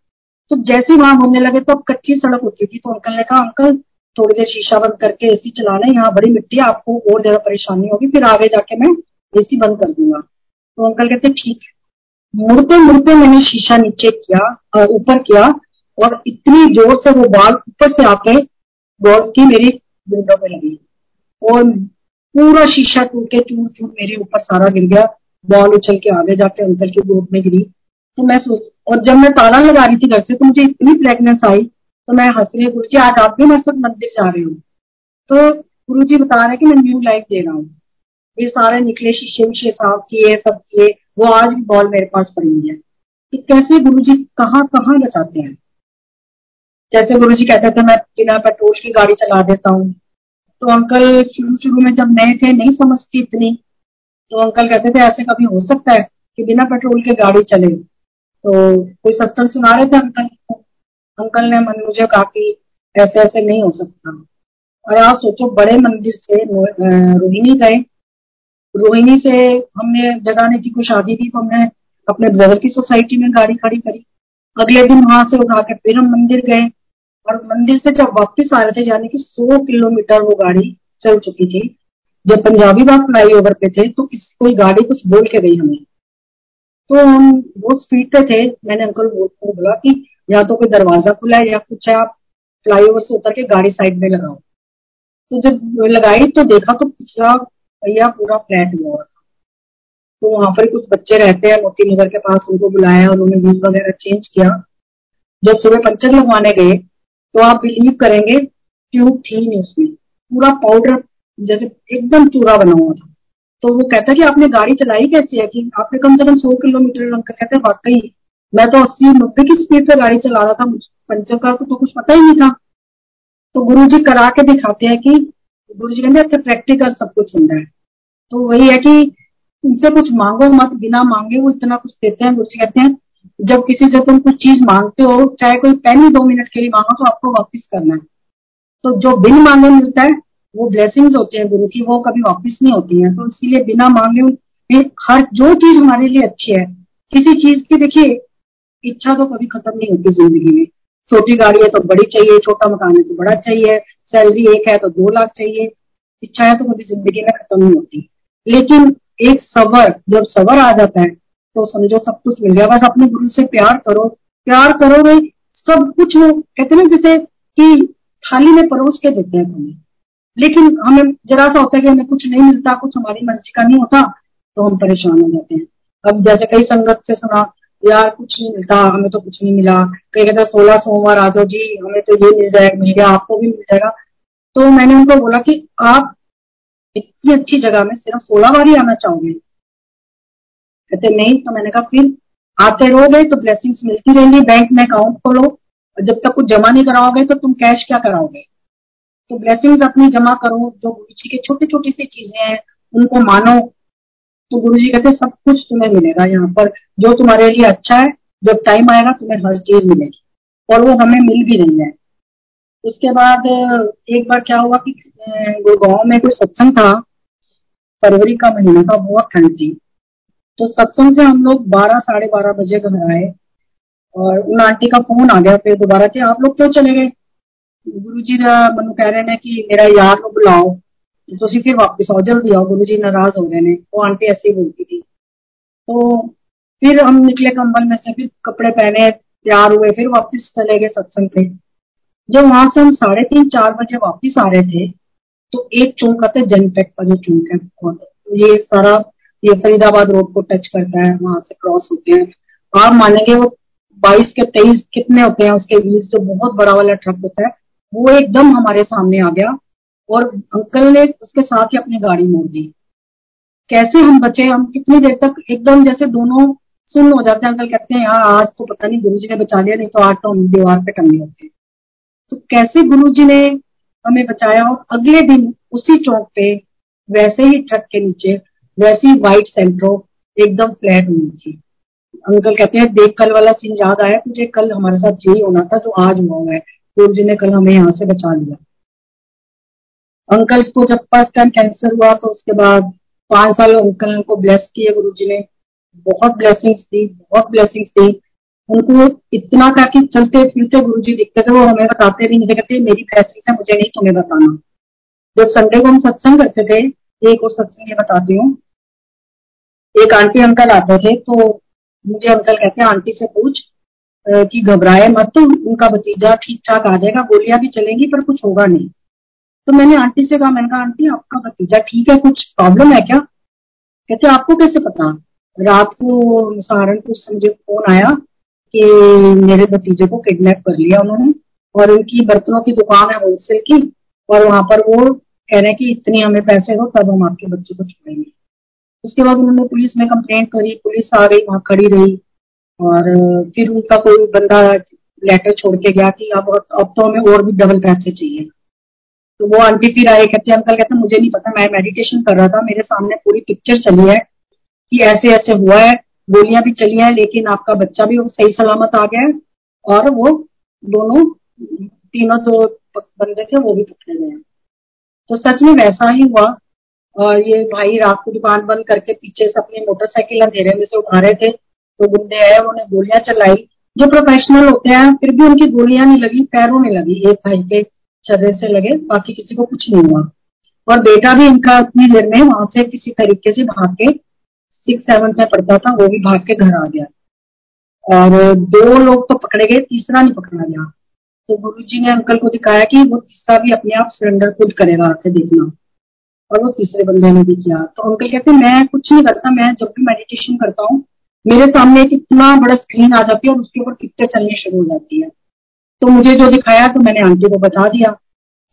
तो जैसे वहाँ होने लगे तो अब कच्ची सड़क होती थी। तो अंकल ने कहा अंकल थोड़ी देर शीशा बंद करके एसी चला लें यहाँ बड़ी मिट्टी है, आपको और ज़्यादा परेशानी होगी। फिर आगे जाके मैं एसी बंद कर दूँगा। तो अंकल कहते, ठीक है। मुड़ते मुड़ते मैंने शीशा नीचे किया ऊपर किया और इतनी ज़ोर से वो बाल ऊपर से आके गोल्फ की मेरी विंडो पे लगी और पूरा शीशा टूट के चूर चूर मेरे ऊपर सारा गिर गया। बॉल उछल के आगे जाके अंकल की गोद में गिरी। तो मैं सोच, और जब मैं ताला लगा रही थी घर से तो मुझे इतनी फ्रेगनेंस आई तो मैं हंस रही गुरु जी, आज आप भी मेरे साथ मंदिर जा रहे हो। तो गुरु जी बता रहे कि मैं न्यू लाइफ दे रहा हूँ। ये सारे निकले शीशे विशे साफ़ किए, सब किए, वो आज भी बॉल मेरे पास पड़ी हुई है। कि कैसे गुरु जी कहाँ कहाँ बचाते हैं? जैसे गुरु जी कहते थे, मैं बिना पेट्रोल की गाड़ी चला देता हूँ। तो अंकल शुरू शुरू में जब नए थे, नहीं समझती इतनी। तो अंकल कहते थे, ऐसे कभी हो सकता है कि बिना पेट्रोल के गाड़ी चले। तो कोई सत्संग सुना रहे थे अंकल? अंकल ने मन मुझे कहा कि ऐसे ऐसे नहीं हो सकता। और आप सोचो, बड़े मंदिर से रोहिणी गए। रोहिणी से हमने जगाने की कोई शादी थी तो हमने अपने ब्रदर की सोसाइटी में गाड़ी खड़ी करी। अगले दिन वहाँ से उठा के फिर हम मंदिर गए। और मंदिर से जब वापस आ रहे थे, यानी कि सौ किलोमीटर वो गाड़ी चल चुकी थी। जब पंजाबी बाग फ्लाई ओवर पे थे तो किस कोई गाड़ी कुछ बोल के गई हमें। तो हम बहुत स्पीड पे थे। मैंने अंकल को बोला कि या तो कोई दरवाज़ा खुला है या कुछ है, आप फ्लाईओवर से उतर के गाड़ी साइड में लगाओ। तो जब लगाई तो देखा तो पिछला पहिया पूरा फ्लैट हुआ था। तो वहाँ पर कुछ बच्चे रहते हैं, मोती नगर के पास उनको बुलाया और उन्होंने व्हील वगैरह चेंज किया। जब सुबह पंचर लगवाने गए तो आप बिलीव करेंगे ट्यूब थी नहीं उसमें। पूरा पाउडर जैसे एकदम चूरा बना हुआ था। तो वो कहता है कि आपने गाड़ी चलाई कैसे है? कि आपने कम से कम सौ किलोमीटर अंकल कहते हैं, वाकई, मैं तो अस्सी नब्बे की स्पीड पे गाड़ी चला रहा था पंचर का तो कुछ पता ही नहीं था। तो गुरु जी करा के दिखाते हैं कि गुरु जी कहते प्रैक्टिकल सब कुछ होता है। तो वही है कि उनसे कुछ मांगो मत, बिना मांगे वो इतना कुछ देते हैं। गुरु जी कहते हैं, जब किसी से तुम कुछ चीज़ मांगते हो, चाहे कोई पेन दो मिनट के लिए मांगो तो आपको वापिस करना है। तो जो बिन मांगे मिलता है वो ब्लेसिंग्स होते हैं गुरु की, वो कभी वापिस नहीं होती हैं तो इसीलिए बिना मांगे हर, जो चीज़ हमारे लिए अच्छी है, किसी चीज़ की देखिए, इच्छा तो कभी खत्म नहीं होती ज़िंदगी में। छोटी गाड़ी है तो बड़ी चाहिए, छोटा मकान है तो बड़ा चाहिए सैलरी एक है तो दो लाख चाहिए, इच्छाएँ तो कभी ज़िंदगी में खत्म नहीं होती। लेकिन एक सबर जब सबर आ जाता है तो समझो सब कुछ मिल गया। बस अपने गुरु से प्यार करो प्यार करो करोगे, सब कुछ कहते ना जैसे कि थाली में परोस के देते हैं तुम्हें। लेकिन हमें जरा सा होता है कि हमें कुछ नहीं मिलता, कुछ हमारी मर्ज़ी का नहीं होता तो हम परेशान हो जाते हैं। अब जैसे कई संगत से सुना, यार, कुछ नहीं मिलता, हमें तो कुछ नहीं मिला। कई कहता सोलह सोमवार आ जाओ जी, हमें तो ये मिल जाएगा, मिल गया, आपको भी मिल जाएगा। तो मैंने उनको बोला कि आप इतनी अच्छी जगह में सिर्फ़ सोलह बार ही आना चाहोगे। कहते, नहीं तो मैंने कहा, फिर आते रहोगे तो ब्लेसिंग्स मिलती रहेंगी बैंक में अकाउंट खोलो जब तक कुछ जमा नहीं कराओगे तो तुम कैश क्या कराओगे? तो ब्लेसिंग्स अपनी जमा करो, जो गुरु जी के छोटे छोटी सी चीज़ें हैं, उनको मानो। तो गुरु जी कहते सब कुछ तुम्हें मिलेगा यहाँ पर। जो तुम्हारे लिए अच्छा है, जब टाइम आएगा, तुम्हें हर चीज़ मिलेगी। और वो हमें मिल भी रही है। उसके बाद, एक बार क्या हुआ कि गुड़गांव में कोई सत्संग था, फरवरी का महीना था, बहुत ठंड थी। तो सत्संग से हम लोग बारह, साढ़े बारह बजे घर आए और उन आंटी का फ़ोन आ गया, फिर दोबारा कि आप लोग क्यों चले गए? गुरु जी मैं कह रहे हैं कि मेरा यार को बुलाओ तो फिर वापिस आओ जल्दी आओ गुरु जी नाराज़ हो रहे हैं वो आंटी ऐसे ही बोलती थी तो फिर हम निकले कंबल में से फिर कपड़े पहने तैयार हुए फिर वापस चले गए सत्संग पे जब वहाँ से हम साढ़े तीन चार बजे वापस आ रहे थे तो एक चौक आता है जनपैक का जो चौक है ये सारा ये फरीदाबाद रोड को टच करता है वहाँ से क्रॉस होते हैं आप मानेंगे वो बाईस के तेईस कितने होते हैं उसके व्हील्स जो बहुत बड़ा वाला ट्रक होता है वो एकदम हमारे सामने आ गया और अंकल ने उसके साथ ही अपनी गाड़ी मोड़ दी। कैसे हम बचे? हम कितनी देर तक एकदम जैसे दोनों सुन हो जाते हैं? अंकल कहते हैं, यार, आज तो पता नहीं गुरु जी ने बचा लिया, नहीं तो आज तो हम दीवार पे टंगे होते तो कैसे गुरु जी ने हमें बचाया और अगले दिन उसी चौक पे वैसे ही ट्रक के नीचे, वैसी व्हाइट सेंट्रो एकदम फ्लैट हुई थी। अंकल कहते हैं, देख, कल वाला सीन याद आया, तुझे कल हमारे साथ यही होना था जो आज हुआ हुआ है। गुरु जी ने कल हमें यहाँ से बचा लिया। अंकल को जब फ़र्स्ट टाइम कैंसर हुआ तो उसके बाद पाँच साल अंकल को ब्लेस किए गुरु जी ने। बहुत ब्लेसिंग्स दी, बहुत ब्लेसिंग्स दी। उनको इतना का कि चलते फिरते गुरु जी दिखते थे, वो हमें बताते भी नहीं कहते, मेरी ब्लेसिंग्स है, मुझे नहीं तुम्हें बताना। जब संडे को हम सत्संग करते थे, एक और सत्संग ये बताती हूँ। एक आंटी अंकल आते थे तो मुझे अंकल कहते हैं आंटी से पूछ कि घबराए मत तो उनका भतीजा ठीक ठाक आ जाएगा, गोलियाँ भी चलेंगी, पर कुछ होगा नहीं। तो मैंने आंटी से कहा, मैंने कहा, आंटी, आपका भतीजा ठीक है, कुछ प्रॉब्लम है क्या? कहते, आपको कैसे पता? रात को सहारनपुर से मुझे फ़ोन आया कि मेरे भतीजे को किडनैप कर लिया उन्होंने और उनकी बर्तनों की दुकान है होलसेल की और वहाँ पर वो कह रहे हैं कि इतने हमें पैसे दो, तब हम आपके बच्चे को छोड़ेंगे। उसके बाद उन्होंने पुलिस में कंप्लेंट करी, पुलिस आ गई, वहाँ खड़ी रही। और, फिर उनका कोई बंदा लेटर छोड़ के गया कि अब अब तो हमें और भी डबल पैसे चाहिए। तो वो आंटी फिर आए, कहते, अंकल, कहते, मुझे नहीं पता, मैं मेडिटेशन कर रहा था, मेरे सामने पूरी पिक्चर चली है कि ऐसे ऐसे हुआ है, गोलियाँ भी चली है, लेकिन आपका बच्चा भी सही सलामत आ गया है। और वो दोनों, तीनों जो बंदे थे, वो भी पकड़े गए तो सच में वैसा ही हुआ। और ये भाई रात को दुकान बंद करके पीछे से अपनी मोटरसाइकिल अंधेरे में से उठा रहे थे। तो गुंडे आए उन्होंने गोलियाँ चलाई। जो प्रोफेशनल होते हैं, फिर भी उनकी गोलियाँ नहीं लगी, पैरों में लगी, एक भाई के शरीर से लगे, बाकी किसी को कुछ नहीं हुआ। और बेटा भी इनका उतनी देर में वहाँ से किसी तरीके से भाग के सिक्स सेवन्थ में पढ़ता था, वो भी भाग के घर आ गया। और दो लोग तो पकड़े गए, तीसरा नहीं पकड़ा गया। तो गुरु जी ने अंकल को दिखाया कि वो तीसरा भी अपने आप सिलेंडर खुद करेगा आके देखना। और वो तीसरे बंदे ने भी किया। तो अंकल कहते मैं कुछ नहीं करता, मैं जब भी मेडिटेशन करता हूँ मेरे सामने एक इतना बड़ा स्क्रीन आ जाती है और उसके ऊपर पिक्चर चलनी शुरू हो जाती है। तो मुझे जो दिखाया तो मैंने आंटी को बता दिया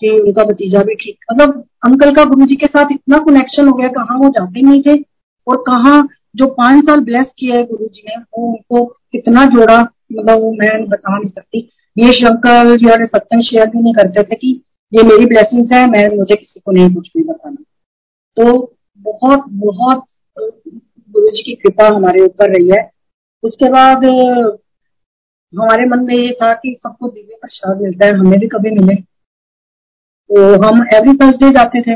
कि उनका भतीजा भी ठीक मतलब अंकल का गुरु के साथ इतना कनेक्शन हो गया, कहाँ वो जाते नहीं थे और कहा जो पाँच साल ब्लेस किया है गुरु ने, वो उनको कितना जोड़ा मतलब वो मैं बता नहीं सकती। ये शंकर जो है, सत्संग शेयर भी नहीं करते थे कि ये मेरी ब्लेसिंग्स है, मैं, मुझे किसी को नहीं कुछ भी बताना। तो बहुत बहुत गुरु जी की कृपा हमारे ऊपर रही है। उसके बाद हमारे मन में ये था कि सबको दिव्य प्रसाद मिलता है, हमें भी कभी मिले। तो हम एवरी थर्सडे जाते थे।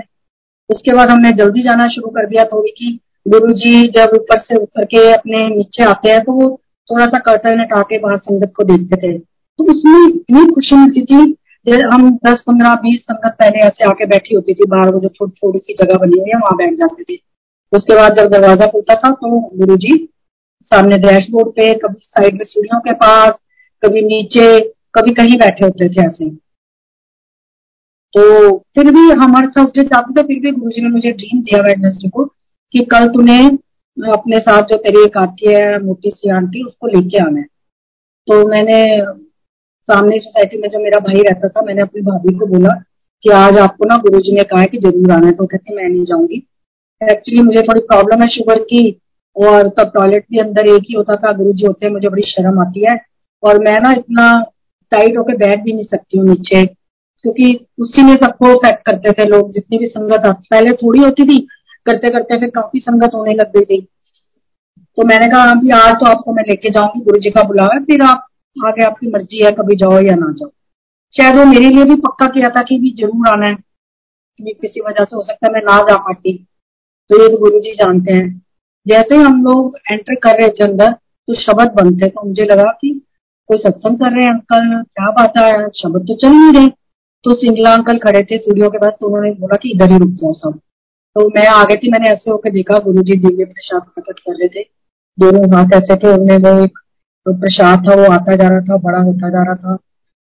उसके बाद हमने जल्दी जाना शुरू कर दिया थोड़ी की गुरु जी जब ऊपर से उतर के अपने नीचे आते हैं तो वो थोड़ा सा कर्टन हटा के बाहर संगत को देखते थे। तो उसमें इतनी खुशी मिलती थी हम दस, पंद्रह, बीस संगत पहले ऐसे आके बैठी होती थी, बाहर वो जो छोटी छोटी सी जगह बनी हुई है, वहाँ बैठ जाते थे। उसके बाद जब दरवाज़ा खुलता था तो गुरु जी सामने डैशबोर्ड पे, कभी साइड में सीढ़ियों के पास, कभी नीचे, कभी कहीं बैठे होते थे ऐसे। तो फिर भी हमारे थर्सडे जाते थे, फिर भी गुरु जी ने मुझे ड्रीम दिया वेडनेसडे को कि कल तूने अपने साथ जो तेरी एक आती है, मोटी सी आंटी, उसको लेके आना है। तो मैंने सामने सोसाइटी में जो मेरा भाई रहता था, मैंने अपनी भाभी को बोला कि आज आपको ना गुरु जी ने कहा है कि ज़रूर आना है। तो कहते, मैं नहीं जाऊँगी। एक्चुअली मुझे थोड़ी प्रॉब्लम है शुगर की, और तब टॉयलेट भी अंदर एक ही होता था गुरु जी होते हैं, मुझे बड़ी शर्म आती है। और मैं ना इतना टाइट होकर बैठ भी नहीं सकती हूँ नीचे, क्योंकि उसी में सबको अफेक्ट करते थे लोग, जितनी भी संगत आती पहले थोड़ी होती थी करते करते फिर काफ़ी संगत होने लग गई थी। तो मैंने कहा अभी आज तो आपको मैं लेके जाऊँगी गुरु जी का बुलावा फिर आप आगे आपकी मर्ज़ी है, कभी जाओ या ना जाओ। शायद वो मेरे लिए भी पक्का किया था कि भी ज़रूर आना है किसी वजह से हो सकता है मैं ना जा पाती। तो ये तो गुरु जी जानते हैं। जैसे हम लोग एंटर कर रहे थे अंदर तो शब्द बंद थे तो मुझे लगा कि कोई सत्संग कर रहे हैं अंकल, क्या बात है? शब्द तो चल नहीं रहे। तो सिंगला अंकल खड़े थे सूर्यों के पास तो उन्होंने बोला कि इधर ही रुक जाओ सब। तो मैं आ गई थी, मैंने ऐसे होकर देखा गुरु जी दिव्य प्रसाद प्रकट कर रहे थे। दोनों हाथ ऐसे थे, उनमें वो एक तो प्रसाद था, वो आता जा रहा था, बड़ा होता जा रहा था।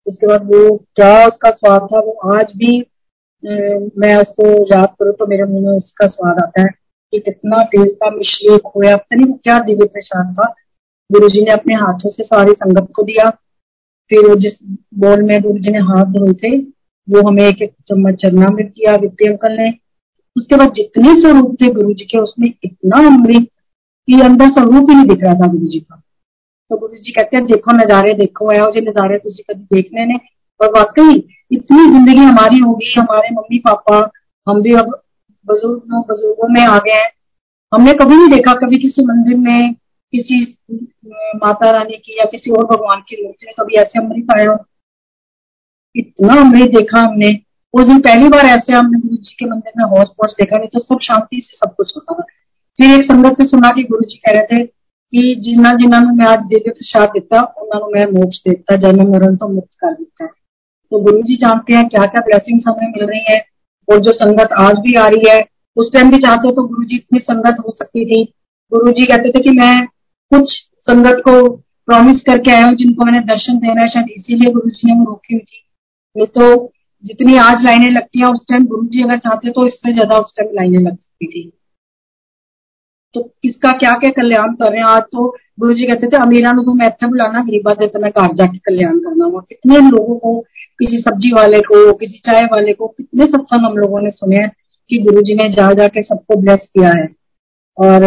उसके बाद वो क्या उसका स्वाद था, वो आज भी मैं उसको याद करूँ तो मेरे मुँह में उसका स्वाद आता है। कि कितना तेज था मिश्री खोया। पता नहीं क्या दिव्य प्रसाद था। गुरु जी ने अपने हाथों से सारी संगत को दिया। फिर वो जिस बोल में गुरु जी ने हाथ धोए थे, वो हमें एक एक चम्मच चरना में दिया विद्य अंकल ने। उसके बाद जितने स्वरूप थे गुरु जी के, उसमें इतना अमृत कि अंदर स्वरूप ही नहीं दिख रहा था गुरु जी का। तो गुरु जी कहते हैं, देखो नजारे, देखो आओ जो नजारे तुझे कभी देखने ने। और वाकई, इतनी ज़िंदगी हमारी होगी, हमारे मम्मी पापा हम भी अब बुज़ुर्ग बुज़ुर्गों में आ गए हैं। हमने कभी नहीं देखा कभी किसी मंदिर में किसी माता रानी की या किसी और भगवान की मूर्ति में कभी ऐसे अमृत आए हो। इतना अमृत देखा हमने। उस दिन पहली बार ऐसे हमने गुरु जी के मंदिर में हौस पौस देखा, नहीं तो सब शांति से सब कुछ होता था। फिर एक संगत से सुना कि गुरु जी कह रहे थे कि जिन्ना जिन्होंने मैं आज दिव्य प्रसाद दिता उन्होंने मैं मोक्ष देता, जन्म मरण तो मुक्त कर देता। है तो गुरु जी जानते हैं क्या क्या ब्लेसिंग हमें मिल रही है। और जो संगत आज भी आ रही है, उस टाइम भी चाहते तो गुरु जी इतनी संगत हो सकती थी। गुरु जी कहते थे कि मैं कुछ संगत को प्रॉमिस करके आया हूँ, जिनको मैंने दर्शन देना है, शायद इसीलिए गुरु जी ने वो रोकी हुई थी। नहीं तो जितनी आज लाइनें लगती हैं, उस टाइम गुरु जी अगर चाहते तो इससे ज़्यादा उस टाइम लाइनें लग सकती थी। तो किसका क्या क्या कल्याण कर रहे हैं? आज तो गुरु जी कहते थे, अमीरा नु मैं इतना बुलाना गरीबा दे तो मैं घर जाके कल्याण करना हुआ। कितने लोगों को, किसी सब्ज़ी वाले को, किसी चाय वाले को, कितने सत्संग हम लोगों ने सुने हैं कि गुरु जी ने जा जाके सबको ब्लेस किया है। और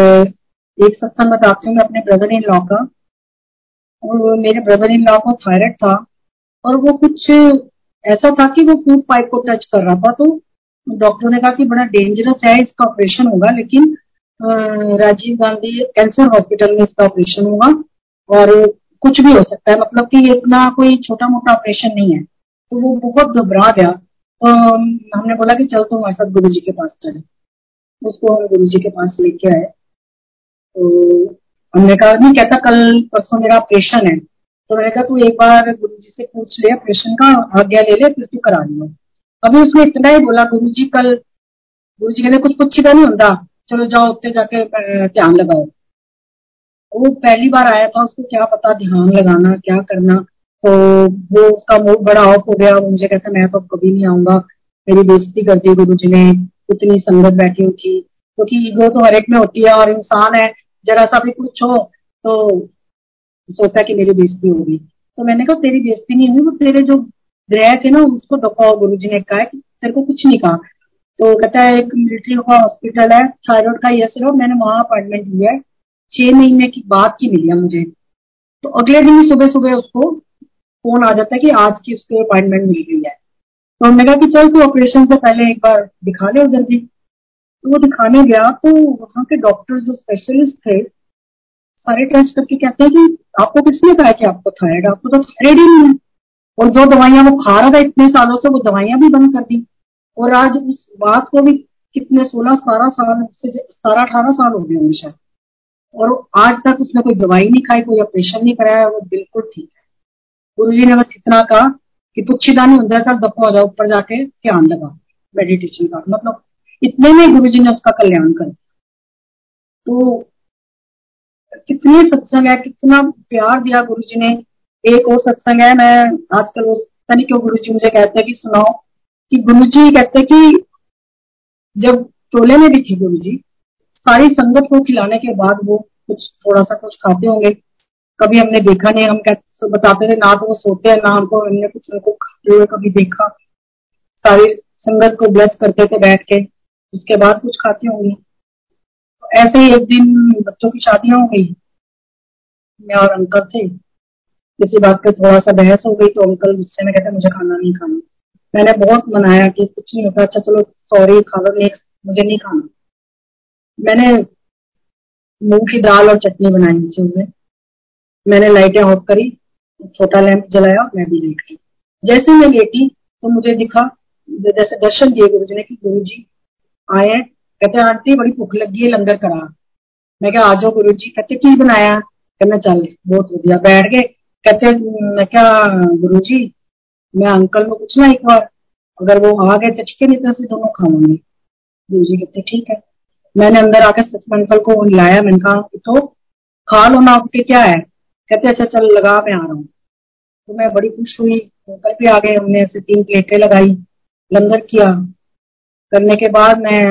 एक सत्संग बताती हूँ, मैं अपने ब्रदर इन लॉ का। मेरे ब्रदर इन लॉ को थायराइड था और वो कुछ ऐसा था कि वो फ़ूड पाइप को टच कर रहा था। तो डॉक्टर ने कहा कि बड़ा डेंजरस है, इसका ऑपरेशन होगा, लेकिन राजीव गांधी कैंसर हॉस्पिटल में इसका ऑपरेशन हुआ और कुछ भी हो सकता है मतलब कि इतना कोई छोटा मोटा ऑपरेशन नहीं है। तो वो बहुत घबरा गया। तो हमने बोला कि चल तो हमारे साथ गुरु जी के पास चले। उसको हम गुरु जी के पास लेके आए। तो हमने कहा, नहीं, कहता कल परसों मेरा ऑपरेशन है। तो मैंने कहा, तू एक बार गुरु जी से पूछ ले, ऑपरेशन का आज्ञा ले ले, फिर तू करा लियो अभी उसने इतना ही बोला गुरु जी कल गुरु जी कहते कुछ पूछी नहीं होता। चलो जाओ उत्ते जाके ध्यान लगाओ। वो पहली बार आया था, उसको क्या पता ध्यान लगाना, क्या करना। तो वो उसका मूड बड़ा ऑफ़ हो गया मुझे कहता, मैं तो कभी नहीं आऊँगा। मेरी बेइज्जती कर दी गुरु जी ने, इतनी संगत बैठी थी। क्योंकि तो ईगो तो हर एक में होती है और इंसान है, जरा सा भी कुछ हो तो सोचता है कि मेरी बेइज्जती होगी तो मैंने कहा, तेरी बेइज्जती नहीं हुई, वो तेरे जो ग्रह थे ना, उसको दफाओ गुरु जी ने कहा कि तेरे को कुछ नहीं कहा। तो कहता है, एक मिलिट्री का हॉस्पिटल है थायरॉइड का ये सिर्फ़ मैंने वहाँ अपॉइंटमेंट लिया है। छह महीने की बाद की मिली है मुझे। तो अगले दिन ही सुबह सुबह उसको फ़ोन आ जाता है कि आज की उसको अपॉइंटमेंट मिल गई है। तो हमने कहा कि चल तू ऑपरेशन से पहले एक बार दिखा ले उधर भी। तो वो दिखाने गया तो वहाँ के डॉक्टर जो स्पेशलिस्ट थे, सारे टेस्ट करके कहते हैं कि आपको किसने कहा कि आपको थायराइड आपको तो थायराइड ही नहीं है। और जो दवाइयाँ वो खा रहा था इतने सालों से, वो दवाइयाँ भी बंद कर दी। और आज उस बात को भी कितने सोलह, सतारह साल से सतारह, अठारह साल हो गए होंगे शायद और आज तक उसने कोई दवाई नहीं खाई, कोई ऑपरेशन नहीं कराया, वो बिल्कुल ठीक है। गुरु जी ने बस इतना कहा कि पुच्छीदा नहीं होता सर दफ़ा हो जाओ, ऊपर जाके ध्यान लगा मेडिटेशन का। मतलब इतने में गुरु जी ने उसका कल्याण कर तो कितने सत्संग है, कितना प्यार दिया गुरु जी ने। एक और सत्संग है, मैं आजकल वो, पता नहीं क्यों गुरु जी मुझे कहते हैं कि सुनाओ। कि गुरु जी कहते कि जब चोले में भी थे गुरु जी सारी संगत को खिलाने के बाद वो कुछ थोड़ा सा कुछ खाते होंगे। कभी हमने देखा नहीं, हम कहते बताते थे, ना तो वो सोते हैं, ना हमको, हमने कुछ उनको खाते हुए कभी देखा। सारी संगत को ब्लेस करते थे बैठ के, उसके बाद कुछ खाते होंगे। तो ऐसे ही एक दिन बच्चों की शादियाँ हो गई। मैं और अंकल थे। किसी बात पे थोड़ा सा बहस हो गई तो अंकल गुस्से में कहते मुझे खाना नहीं खाना। मैंने बहुत मनाया कि कुछ नहीं होता। अच्छा चलो सॉरी खा लो नहीं, मुझे नहीं खाना। मैंने मूंग की दाल और चटनी बनाई उसमें। मैंने लाइटें ऑफ़ करी, छोटा लैंप जलाया मैं भी लेट गई। जैसे मैं लेटी तो मुझे दिखा, जैसे दर्शन दिए गुरु जी ने कि गुरु जी आए हैं। कहते आंटी, बड़ी भूख लगी है, लंगर करा। मैं क्या आ जाओ गुरु जी। कहते, की बनाया? कहना चल बहुत बढ़िया। बैठ गए। कहते, मैं क्या गुरु जी मैं अंकल को पूछना एक बार। अगर वो आ गए तो ठीक है, नहीं तो दोनों खाऊँगी गुरु जी कहते ठीक है। मैंने अंदर आकर सच अंकल को लाया, मैंने कहा तो खा लो ना, आपके क्या है? कहते अच्छा चल, लगा, मैं आ रहा हूँ। तो मैं बड़ी खुश हुई। अंकल भी आ गए, हमने ऐसे तीन प्लेटें लगाई, लंगर किया। करने के बाद मैं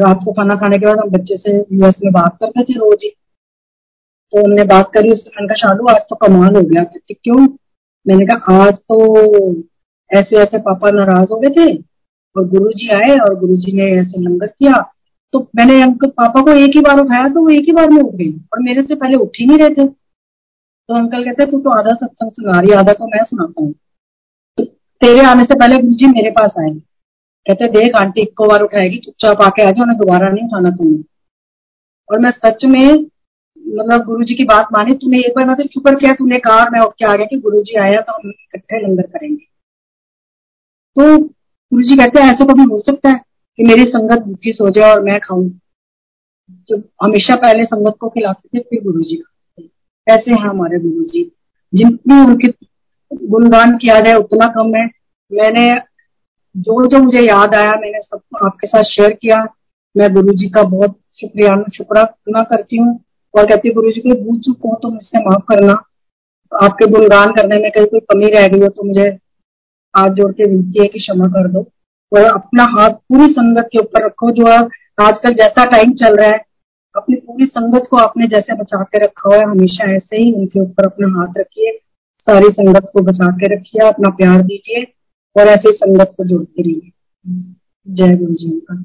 रात को खाना खाने के बाद हम बच्चे से यूएस में बात करते थे रोज ही। तो हमने बात करी, उससे मैंने कहा, शालू, आज तो कमाल हो गया। कहती, क्यों? मैंने कहा, आज तो ऐसे ऐसे पापा नाराज़ हो गए थे और गुरुजी आए और गुरुजी ने ऐसे लंगर किया। तो मैंने अंकल, पापा को एक ही बार उठाया तो वो एक ही बार में उठ गई और मेरे से पहले उठ ही नहीं रहे थे। तो अंकल कहते, तू तो आधा सत्संग सुना रही आधा तो मैं सुनाता हूँ। तो तेरे आने से पहले गुरु जी मेरे पास आए। कहते, देख, आंटी एक बार उठाएगी, चुपचाप आके आ जाओ उन्हें दोबारा नहीं उठाना तुम्हें। और मैं सच में मतलब गुरु जी की बात मानी, तूने एक बार मतलब शुक्र किया तूने कहा मैं उठ के आ गया कि गुरु जी आया तो हम इकट्ठे लंगर करेंगे। तो गुरु जी कहते हैं, ऐसा कभी हो सकता है कि मेरी संगत भूखी सो जाए और मैं खाऊं? जब हमेशा पहले संगत को खिलाते थे, फिर गुरु जी खाते ऐसे हैं हमारे गुरु जी जितनी उनकी गुणगान किया जाए, उतना कम है। मैंने, जो जो मुझे याद आया, मैंने सब आपके साथ शेयर किया। मैं गुरु जी का बहुत शुक्रिया शुक्राना करती हूँ। और कहती हूँ गुरु जी को भूल चुप हो तो मुझसे माफ़ करना। आपके गुणगान करने में कहीं कोई कमी रह गई हो तो मुझे हाथ जोड़ के विनती है कि क्षमा कर दो। और अपना हाथ पूरी संगत के ऊपर रखो जो आजकल जैसा टाइम चल रहा है, अपनी पूरी संगत को आपने जैसे बचा के रखा हुआ है, हमेशा ऐसे ही उनके ऊपर अपना हाथ रखिए। सारी संगत को बचा के रखिए, अपना प्यार दीजिए और ऐसे संगत को जोड़ते रहिए। जय गुरु जी का।